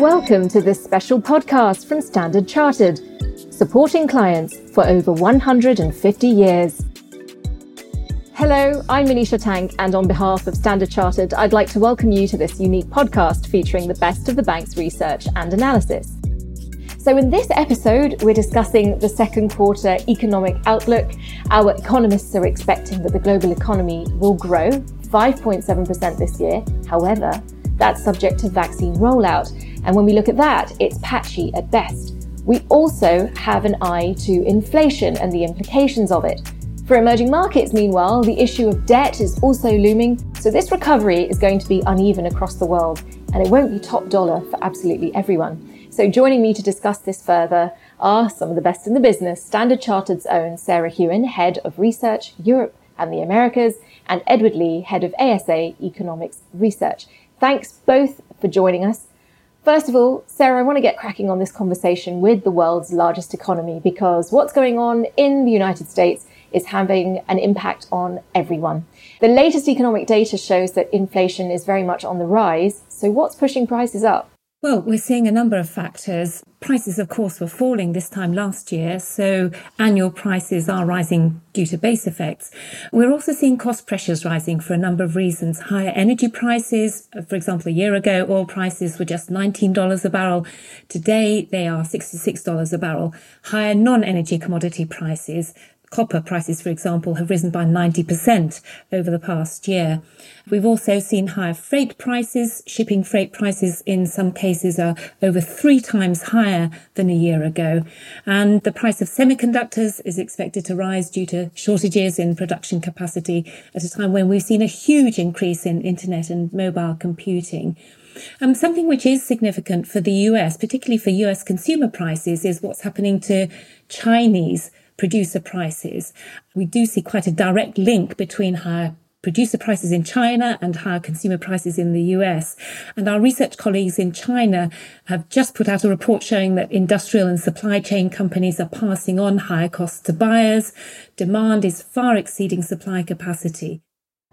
Welcome to this special podcast from Standard Chartered, supporting clients for over 150 years. Hello, I'm Manisha Tank, and on behalf of Standard Chartered, I'd like to welcome you to this unique podcast featuring the best of the bank's research and analysis. So, in this episode, we're discussing the second quarter economic outlook. Our economists are expecting that the global economy will grow 5.7% this year. However, that's subject to vaccine rollout. And when we look at that, it's patchy at best. We also have an eye to inflation and the implications of it. For emerging markets, meanwhile, the issue of debt is also looming, so this recovery is going to be uneven across the world, and it won't be top dollar for absolutely everyone. So, joining me to discuss this further are some of the best in the business Standard Chartered's own Sarah Hewen, Head of Research, Europe and the Americas, and Edward Lee, Head of ASA Economics Research. Thanks both for joining us. First of all, Sarah, I want to get cracking on this conversation with the world's largest economy because what's going on in the United States is having an impact on everyone. The latest economic data shows that inflation is very much on the rise. So, what's pushing prices up? Well, we're seeing a number of factors. Prices, of course, were falling this time last year, so annual prices are rising due to base effects. We're also seeing cost pressures rising for a number of reasons. Higher energy prices, for example, a year ago, oil prices were just $19 a barrel. Today, they are $66 a barrel. Higher non-energy commodity prices, Copper prices, for example, have risen by 90% over the past year. We've also seen higher freight prices. Shipping freight prices in some cases are over three times higher than a year ago. And the price of semiconductors is expected to rise due to shortages in production capacity at a time when we've seen a huge increase in internet and mobile computing. Um, something which is significant for the US, particularly for US consumer prices, is what's happening to Chinese producer prices, we do see quite a direct link between higher producer prices in China and higher consumer prices in the US. And our research colleagues in China have just put out a report showing that industrial and supply chain companies are passing on higher costs to buyers. Demand is far exceeding supply capacity.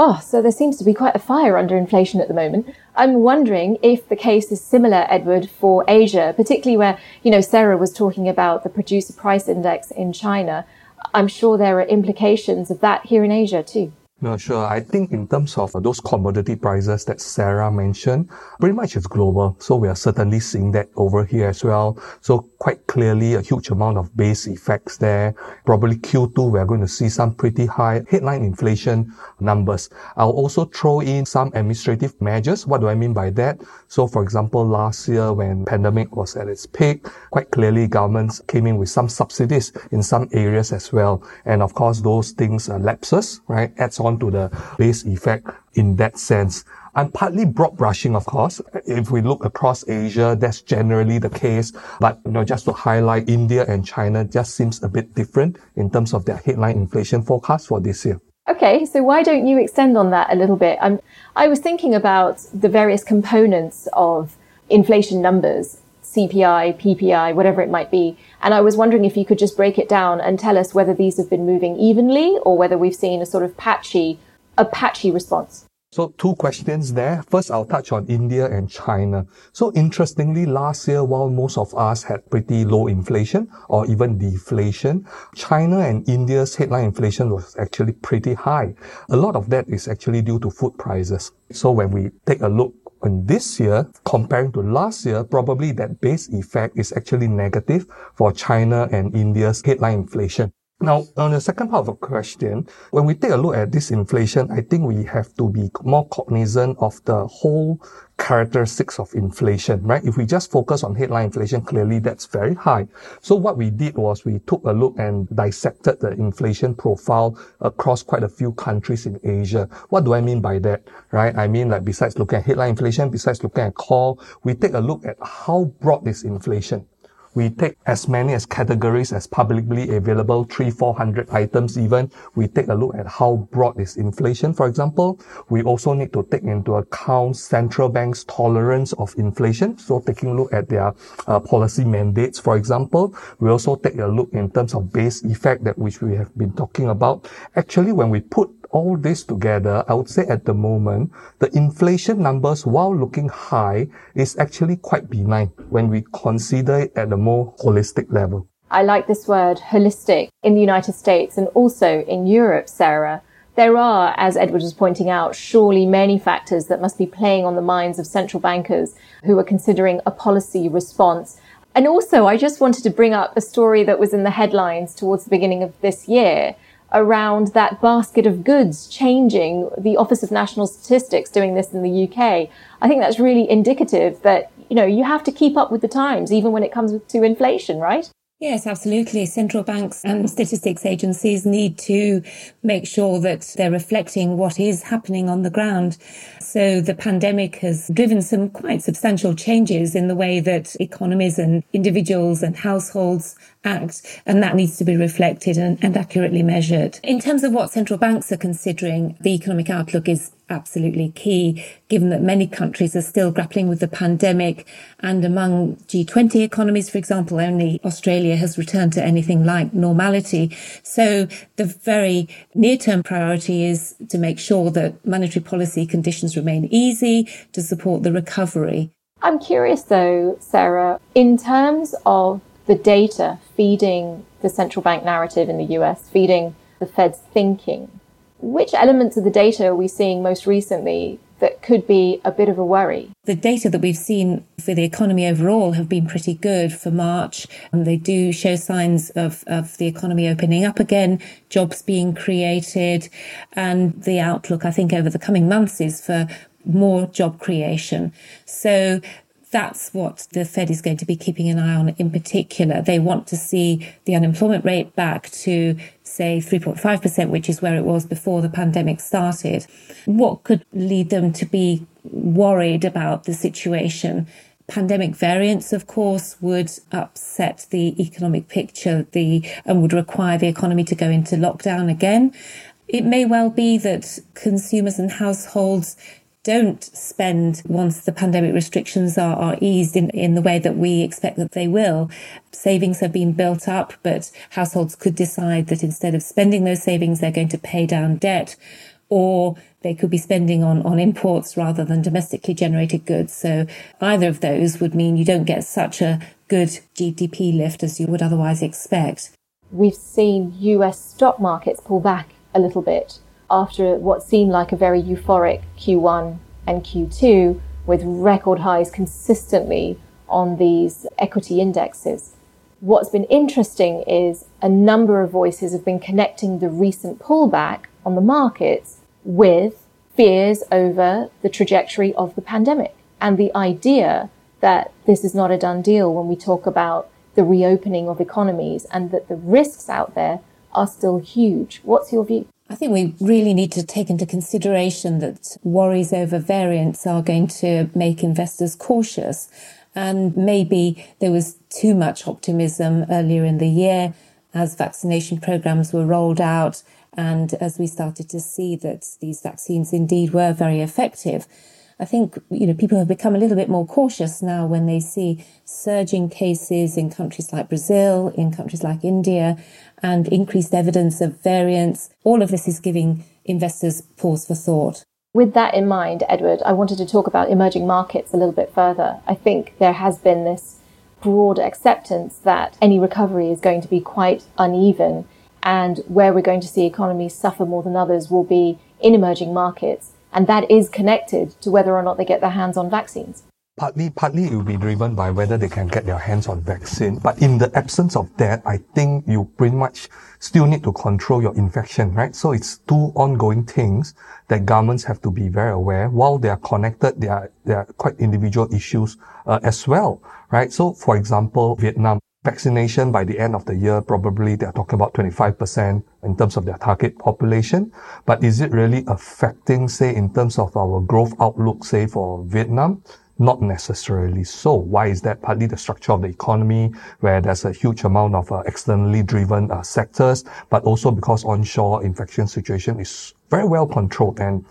Oh, so there seems to be quite a fire under inflation at the moment. I'm wondering if the case is similar, Edward, for Asia, particularly where, you know, Sarah was talking about the producer price index in China. I'm sure there are implications of that here in Asia too. No, sure. I think in terms of those commodity prices that Sarah mentioned, pretty much it's global. So we are certainly seeing that over here as well. So quite clearly a huge amount of base effects there. Probably Q2, we're going to see some pretty high headline inflation numbers. I'll also throw in some administrative measures. What do I mean by that? So for example, last year when pandemic was at its peak, quite clearly governments came in with some subsidies in some areas as well. And of course, those things uh, lapses, right? Adds on to the base effect in that sense. I'm partly broad brushing, of course. If we look across Asia, that's generally the case. But, you know, just to highlight India and China just seems a bit different in terms of their headline inflation forecast for this year. Okay, so why don't you extend on that a little bit? I'm, I was thinking about the various components of inflation numbers, CPI, PPI, whatever it might be, and I was wondering if you could just break it down and tell us whether these have been moving evenly or whether we've seen a sort of patchy, a patchy response. So two questions there. First, I'll touch on India and China. So interestingly, last year, while most of us had pretty low inflation or even deflation, China and India's headline inflation was actually pretty high. A lot of that is actually due to food prices. So when we take a look in this year, comparing to last year, probably that base effect is actually negative for China and India's headline inflation. Now, on the second part of the question, when we take a look at this inflation, I think we have to be more cognizant of the whole characteristics of inflation, right? If we just focus on headline inflation, clearly that's very high. So what we did was we took a look and dissected the inflation profile across quite a few countries in Asia. What do I mean by that, right? I mean, like besides looking at headline inflation, besides looking at core, we take a look at how broad is inflation we take as many as categories as publicly available, three, 400 items even. We take a look at how broad is inflation, for example. We also need to take into account central banks' tolerance of inflation. So taking a look at their uh, policy mandates, for example. We also take a look in terms of base effect that which we have been talking about. Actually, when we put all this together, I would say at the moment, the inflation numbers, while looking high, is actually quite benign when we consider it at a more holistic level. I like this word holistic in the United States and also in Europe, Sarah. There are, as Edward was pointing out, surely many factors that must be playing on the minds of central bankers who are considering a policy response. And also, I just wanted to bring up a story that was in the headlines towards the beginning of this year around that basket of goods changing, the Office of National Statistics doing this in the UK. I think that's really indicative that, you know, you have to keep up with the times, even when it comes to inflation, right? Yes, absolutely. Central banks and statistics agencies need to make sure that they're reflecting what is happening on the ground. So the pandemic has driven some quite substantial changes in the way that economies and individuals and households act, and that needs to be reflected and, and accurately measured. In terms of what central banks are considering, the economic outlook is absolutely key, given that many countries are still grappling with the pandemic. And among G20 economies, for example, only Australia has returned to anything like normality. So the very near term priority is to make sure that monetary policy conditions remain easy to support the recovery. I'm curious though, Sarah, in terms of the data feeding the central bank narrative in the US, feeding the Fed's thinking, which elements of the data are we seeing most recently that could be a bit of a worry? The data that we've seen for the economy overall have been pretty good for March. And they do show signs of, of the economy opening up again, jobs being created. And the outlook, I think, over the coming months is for more job creation. So that's what the Fed is going to be keeping an eye on in particular. They want to see the unemployment rate back to, say, 3.5%, which is where it was before the pandemic started. What could lead them to be worried about the situation? Pandemic variants, of course, would upset the economic picture, the, and would require the economy to go into lockdown again. It may well be that consumers and households don't spend once the pandemic restrictions are, are eased in, in the way that we expect that they will. Savings have been built up, but households could decide that instead of spending those savings, they're going to pay down debt or they could be spending on, on imports rather than domestically generated goods. So either of those would mean you don't get such a good GDP lift as you would otherwise expect. We've seen US stock markets pull back a little bit after what seemed like a very euphoric Q1 and Q2 with record highs consistently on these equity indexes. What's been interesting is a number of voices have been connecting the recent pullback on the markets with fears over the trajectory of the pandemic and the idea that this is not a done deal when we talk about the reopening of economies and that the risks out there are still huge. What's your view? I think we really need to take into consideration that worries over variants are going to make investors cautious. And maybe there was too much optimism earlier in the year as vaccination programs were rolled out and as we started to see that these vaccines indeed were very effective. I think, you know, people have become a little bit more cautious now when they see surging cases in countries like Brazil, in countries like India, and increased evidence of variants. All of this is giving investors pause for thought. With that in mind, Edward, I wanted to talk about emerging markets a little bit further. I think there has been this broad acceptance that any recovery is going to be quite uneven and where we're going to see economies suffer more than others will be in emerging markets. And that is connected to whether or not they get their hands on vaccines. Partly, partly it will be driven by whether they can get their hands on vaccine. But in the absence of that, I think you pretty much still need to control your infection, right? So it's two ongoing things that governments have to be very aware. While they are connected, they are, they are quite individual issues uh, as well, right? So for example, Vietnam, vaccination by the end of the year, probably they're talking about 25% in terms of their target population. But is it really affecting, say, in terms of our growth outlook, say, for Vietnam? Not necessarily so. Why is that? Partly the structure of the economy, where there's a huge amount of uh, externally driven uh, sectors, but also because onshore infection situation is very well controlled and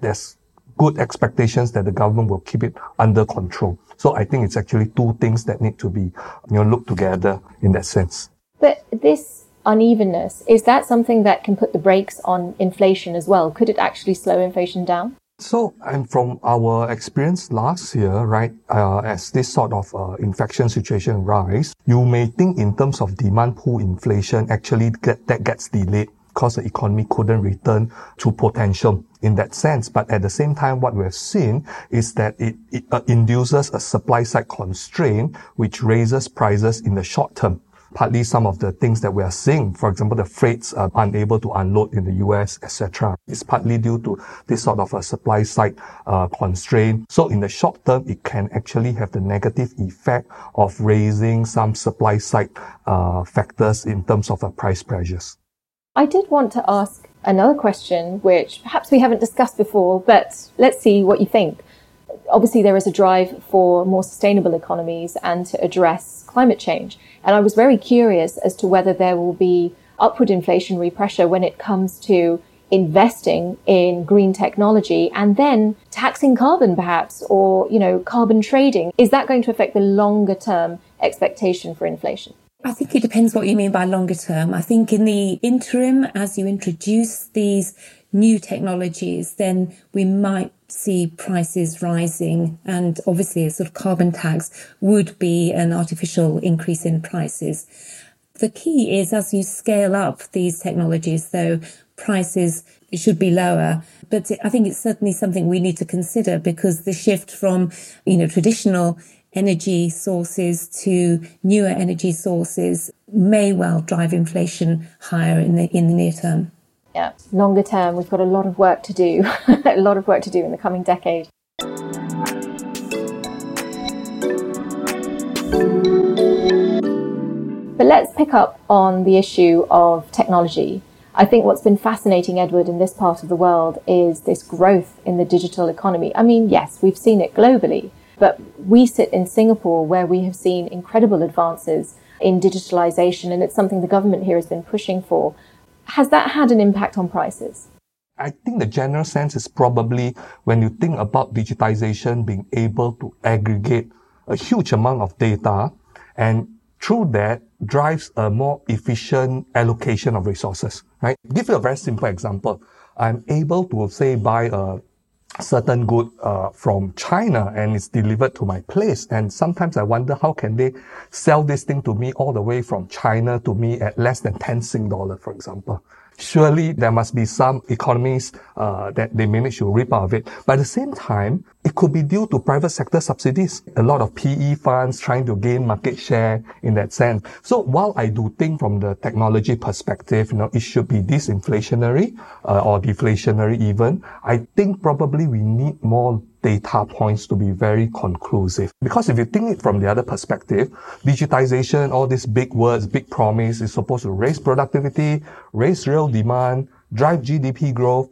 there's good expectations that the government will keep it under control. So I think it's actually two things that need to be, you know, looked together in that sense. But this unevenness, is that something that can put the brakes on inflation as well? Could it actually slow inflation down? So, and from our experience last year, right, uh, as this sort of uh, infection situation rise, you may think in terms of demand pull inflation, actually get, that gets delayed because the economy couldn't return to potential in that sense. But at the same time, what we've seen is that it, it uh, induces a supply side constraint, which raises prices in the short term partly some of the things that we are seeing. For example, the freights are unable to unload in the US, etc. It's partly due to this sort of a supply side uh, constraint. So in the short term, it can actually have the negative effect of raising some supply side uh, factors in terms of uh, price pressures. I did want to ask another question, which perhaps we haven't discussed before, but let's see what you think. Obviously, there is a drive for more sustainable economies and to address climate change. And I was very curious as to whether there will be upward inflationary pressure when it comes to investing in green technology and then taxing carbon perhaps or you know carbon trading is that going to affect the longer term expectation for inflation I think it depends what you mean by longer term. I think in the interim, as you introduce these new technologies, then we might see prices rising. And obviously, a sort of carbon tax would be an artificial increase in prices. The key is as you scale up these technologies, though, prices should be lower. But I think it's certainly something we need to consider because the shift from, you know, traditional energy sources to newer energy sources may well drive inflation higher in the in the near term. Yeah, longer term, we've got a lot of work to do, a lot of work to do in the coming decade. But let's pick up on the issue of technology. I think what's been fascinating, Edward, in this part of the world is this growth in the digital economy. I mean, yes, we've seen it globally, but we sit in Singapore where we have seen incredible advances in digitalization, and it's something the government here has been pushing for. Has that had an impact on prices? I think the general sense is probably when you think about digitization being able to aggregate a huge amount of data and through that drives a more efficient allocation of resources, right? Give you a very simple example. I'm able to say buy a certain good uh, from China and it's delivered to my place. And sometimes I wonder how can they sell this thing to me all the way from China to me at less than 10 Sing dollar, for example surely there must be some economies uh, that they manage to reap out of it. But at the same time, it could be due to private sector subsidies. A lot of PE funds trying to gain market share in that sense. So while I do think from the technology perspective, you know, it should be disinflationary uh, or deflationary even, I think probably we need more data points to be very conclusive. Because if you think it from the other perspective, digitization, all these big words, big promise is supposed to raise productivity, raise real demand, drive GDP growth.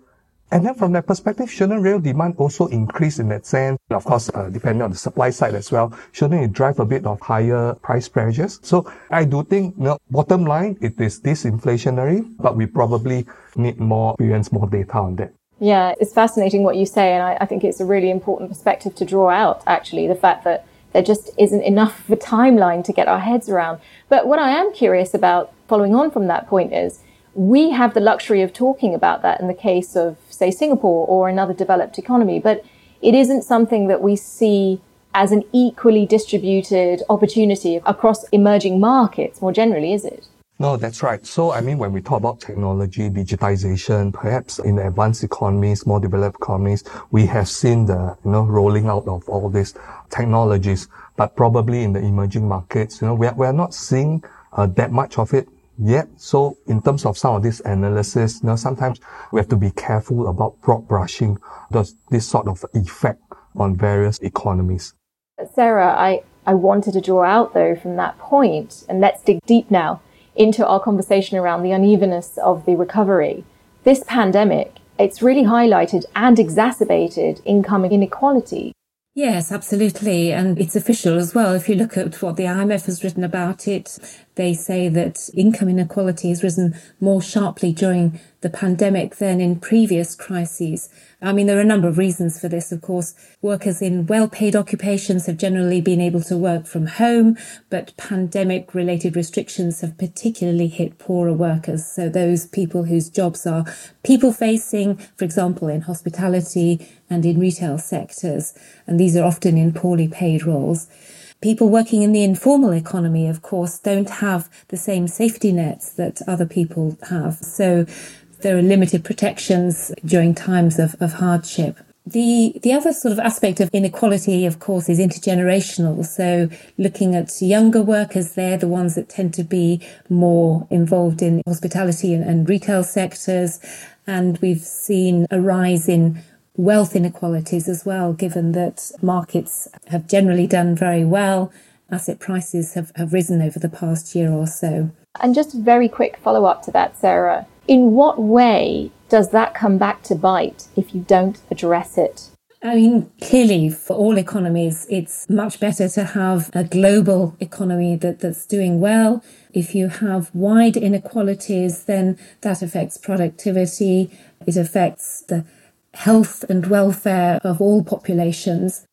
And then from that perspective, shouldn't real demand also increase in that sense? And Of course, uh, depending on the supply side as well, shouldn't it drive a bit of higher price pressures? So I do think, you know, bottom line, it is disinflationary, but we probably need more experience, more data on that. Yeah, it's fascinating what you say, and I, I, think it's a really important perspective to draw out, actually, the fact that there just isn't enough of a timeline to get our heads around. But what I am curious about, following on from that point, is we have the luxury of talking about that in the case of, say, Singapore or another developed economy, but it isn't something that we see as an equally distributed opportunity across emerging markets more generally, is it? No, that's right. So, I mean, when we talk about technology, digitization, perhaps in the advanced economies, more developed economies, we have seen the, you know, rolling out of all these technologies. But probably in the emerging markets, you know, we are, we are not seeing uh, that much of it yet. So in terms of some of this analysis, you know, sometimes we have to be careful about broad brushing this, this sort of effect on various economies. Sarah, I, I wanted to draw out though from that point, and let's dig deep now into our conversation around the unevenness of the recovery. This pandemic, it's really highlighted and exacerbated income inequality. Yes, absolutely. And it's official as well. If you look at what the IMF has written about it, they say that income inequality has risen more sharply during the pandemic than in previous crises. I mean, there are a number of reasons for this. Of course, workers in well-paid occupations have generally been able to work from home, but pandemic related restrictions have particularly hit poorer workers. So those people whose jobs are people facing, for example, in hospitality and in retail sectors. And these are often in poorly paid roles. People working in the informal economy, of course, don't have the same safety nets that other people have. So there are limited protections during times of, of hardship. The the other sort of aspect of inequality, of course, is intergenerational. So looking at younger workers, they're the ones that tend to be more involved in hospitality and, and retail sectors. And we've seen a rise in wealth inequalities as well, given that markets have generally done very well. Asset prices have, have risen over the past year or so. And just a very quick follow up to that, Sarah. In what way does that come back to bite if you don't address it? I mean, clearly, for all economies, it's much better to have a global economy that, that's doing well. If you have wide inequalities, then that affects productivity. It affects the health and welfare of all populations.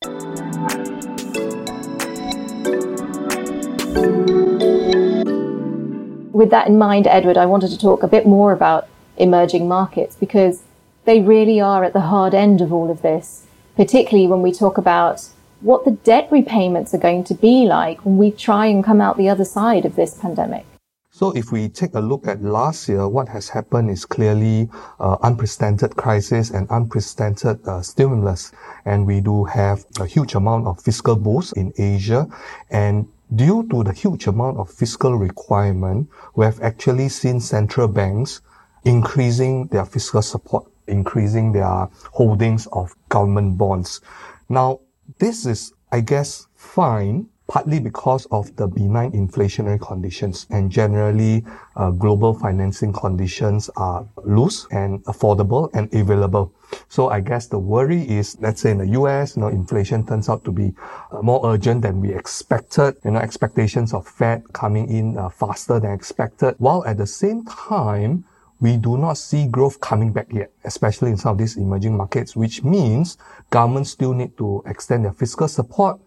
With that in mind, Edward, I wanted to talk a bit more about emerging markets because they really are at the hard end of all of this, particularly when we talk about what the debt repayments are going to be like when we try and come out the other side of this pandemic. So if we take a look at last year, what has happened is clearly uh, unprecedented crisis and unprecedented uh, stimulus. And we do have a huge amount of fiscal boost in Asia. And due to the huge amount of fiscal requirement, we have actually seen central banks increasing their fiscal support, increasing their holdings of government bonds. Now, this is, I guess, fine partly because of the benign inflationary conditions and generally uh, global financing conditions are loose and affordable and available. So I guess the worry is, let's say in the US, you know, inflation turns out to be uh, more urgent than we expected. You know, expectations of Fed coming in uh, faster than expected, while at the same time, we do not see growth coming back yet, especially in some of these emerging markets, which means governments still need to extend their fiscal support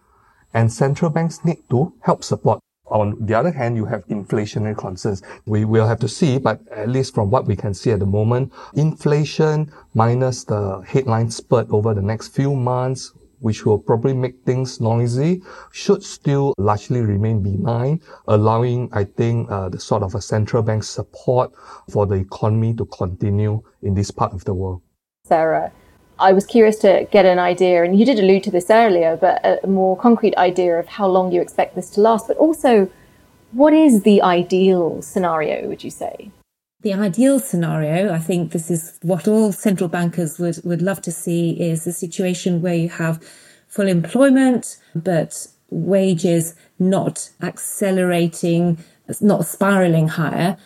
and central banks need to help support. On the other hand, you have inflationary concerns. We will have to see, but at least from what we can see at the moment, inflation minus the headline spurt over the next few months, which will probably make things noisy, should still largely remain benign, allowing, I think, uh, the sort of a central bank support for the economy to continue in this part of the world. Sarah, I was curious to get an idea, and you did allude to this earlier, but a more concrete idea of how long you expect this to last, but also what is the ideal scenario, would you say? The ideal scenario, I think this is what all central bankers would, would love to see, is a situation where you have full employment, but wages not accelerating, not spiraling higher,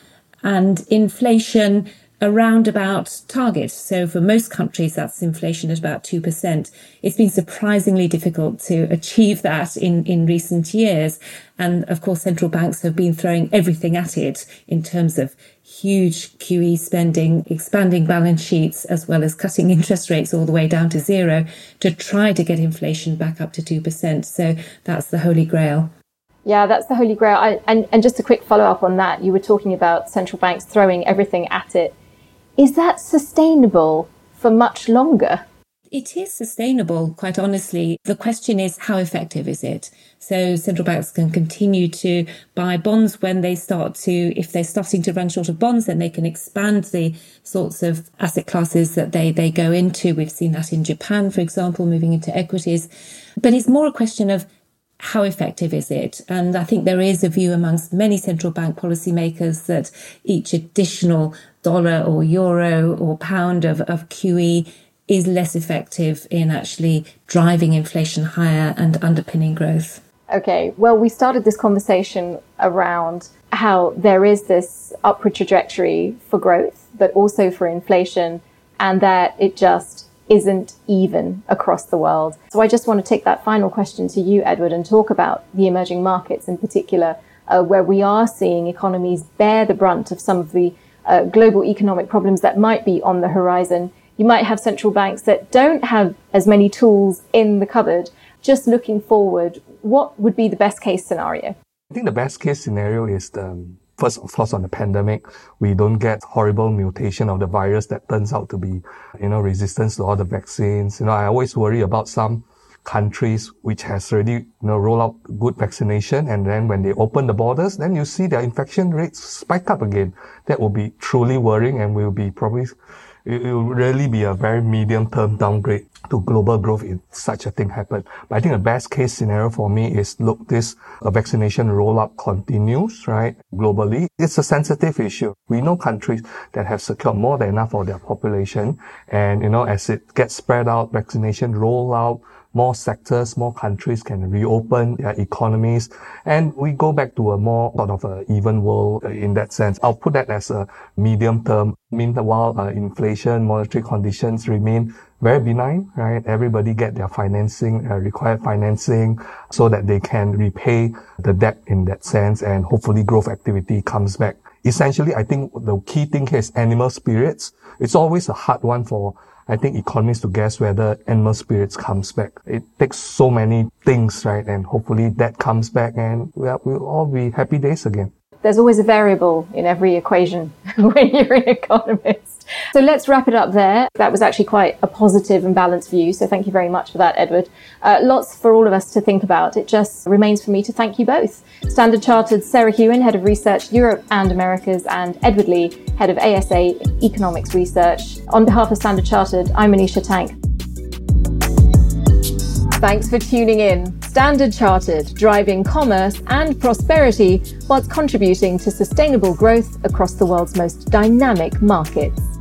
and inflation around about target. So for most countries, that's inflation at about 2%. It's been surprisingly difficult to achieve that in, in recent years. And of course, central banks have been throwing everything at it in terms of huge QE spending, expanding balance sheets, as well as cutting interest rates all the way down to zero to try to get inflation back up to 2%. So that's the holy grail. Yeah, that's the holy grail. I, and, and just a quick follow up on that, you were talking about central banks throwing everything at it is that sustainable for much longer? It is sustainable, quite honestly. The question is, how effective is it? So central banks can continue to buy bonds when they start to, if they're starting to run short of bonds, then they can expand the sorts of asset classes that they, they go into. We've seen that in Japan, for example, moving into equities. But it's more a question of how effective is it? And I think there is a view amongst many central bank policymakers that each additional dollar or euro or pound of, of QE is less effective in actually driving inflation higher and underpinning growth. Okay, well, we started this conversation around how there is this upward trajectory for growth, but also for inflation, and that it just isn't even across the world. So I just want to take that final question to you, Edward, and talk about the emerging markets in particular, uh, where we are seeing economies bear the brunt of some of the uh, global economic problems that might be on the horizon. You might have central banks that don't have as many tools in the cupboard. Just looking forward, what would be the best case scenario? I think the best case scenario is the first, of course, on the pandemic, we don't get horrible mutation of the virus that turns out to be, you know, resistance to all the vaccines. You know, I always worry about some countries which has already you know roll out good vaccination and then when they open the borders then you see their infection rates spike up again that will be truly worrying and will be probably it will really be a very medium term downgrade to global growth if such a thing happened. But I think the best case scenario for me is look, this uh, vaccination rollout continues, right? Globally. It's a sensitive issue. We know countries that have secured more than enough for their population. And, you know, as it gets spread out, vaccination rollout, more sectors, more countries can reopen their economies, and we go back to a more sort of a even world uh, in that sense. I'll put that as a medium term. Meanwhile, uh, inflation, monetary conditions remain very benign, right? Everybody get their financing, uh, required financing so that they can repay the debt in that sense and hopefully growth activity comes back. Essentially, I think the key thing here is animal spirits. It's always a hard one for I think economists to guess whether animal spirits comes back. It takes so many things, right? And hopefully that comes back and we'll, we'll all be happy days again. There's always a variable in every equation when you're an economist. So let's wrap it up there. That was actually quite a positive and balanced view. So thank you very much for that, Edward. Uh, lots for all of us to think about. It just remains for me to thank you both. Standard Chartered Sarah Hewen, Head of Research Europe and Americas, and Edward Lee, Head of ASA Economics Research. On behalf of Standard Chartered, I'm Manisha Tank. Thanks for tuning in. Standard Chartered, driving commerce and prosperity whilst contributing to sustainable growth across the world's most dynamic markets.